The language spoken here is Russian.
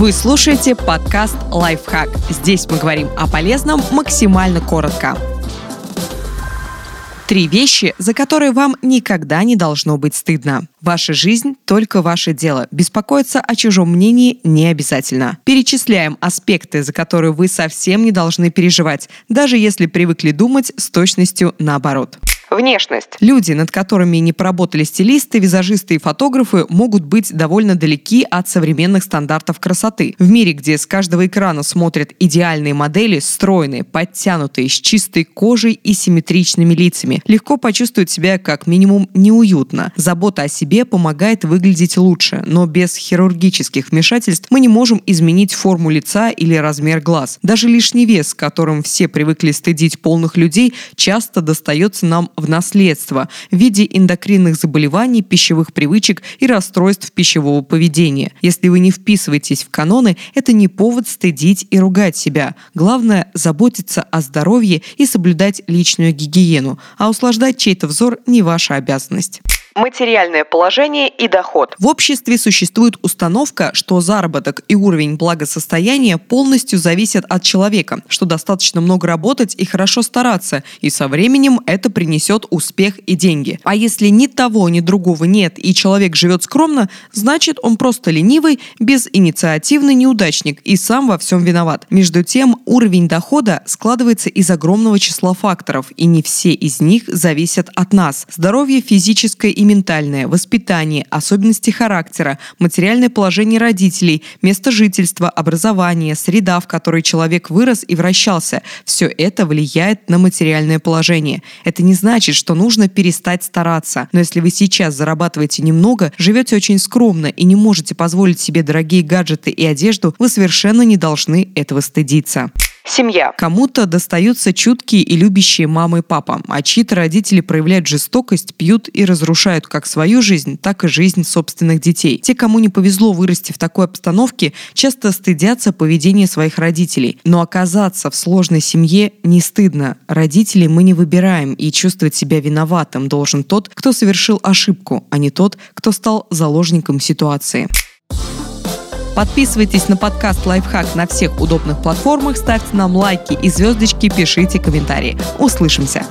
Вы слушаете подкаст «Лайфхак». Здесь мы говорим о полезном максимально коротко. Три вещи, за которые вам никогда не должно быть стыдно. Ваша жизнь – только ваше дело. Беспокоиться о чужом мнении не обязательно. Перечисляем аспекты, за которые вы совсем не должны переживать, даже если привыкли думать с точностью наоборот. Внешность. Люди, над которыми не поработали стилисты, визажисты и фотографы, могут быть довольно далеки от современных стандартов красоты. В мире, где с каждого экрана смотрят идеальные модели, стройные, подтянутые, с чистой кожей и симметричными лицами, легко почувствовать себя как минимум неуютно. Забота о себе помогает выглядеть лучше, но без хирургических вмешательств мы не можем изменить форму лица или размер глаз. Даже лишний вес, которым все привыкли стыдить полных людей, часто достается нам в наследство в виде эндокринных заболеваний, пищевых привычек и расстройств пищевого поведения. Если вы не вписываетесь в каноны, это не повод стыдить и ругать себя. Главное – заботиться о здоровье и соблюдать личную гигиену, а услаждать чей-то взор не ваша обязанность материальное положение и доход. В обществе существует установка, что заработок и уровень благосостояния полностью зависят от человека, что достаточно много работать и хорошо стараться, и со временем это принесет успех и деньги. А если ни того, ни другого нет, и человек живет скромно, значит он просто ленивый, безинициативный неудачник и сам во всем виноват. Между тем, уровень дохода складывается из огромного числа факторов, и не все из них зависят от нас. Здоровье физическое и ментальное, воспитание, особенности характера, материальное положение родителей, место жительства, образование, среда, в которой человек вырос и вращался – все это влияет на материальное положение. Это не значит, что нужно перестать стараться. Но если вы сейчас зарабатываете немного, живете очень скромно и не можете позволить себе дорогие гаджеты и одежду, вы совершенно не должны этого стыдиться. Семья. Кому-то достаются чуткие и любящие мамы и папа, а чьи-то родители проявляют жестокость, пьют и разрушают как свою жизнь, так и жизнь собственных детей. Те, кому не повезло вырасти в такой обстановке, часто стыдятся поведения своих родителей. Но оказаться в сложной семье не стыдно. Родителей мы не выбираем, и чувствовать себя виноватым должен тот, кто совершил ошибку, а не тот, кто стал заложником ситуации. Подписывайтесь на подкаст «Лайфхак» на всех удобных платформах, ставьте нам лайки и звездочки, пишите комментарии. Услышимся!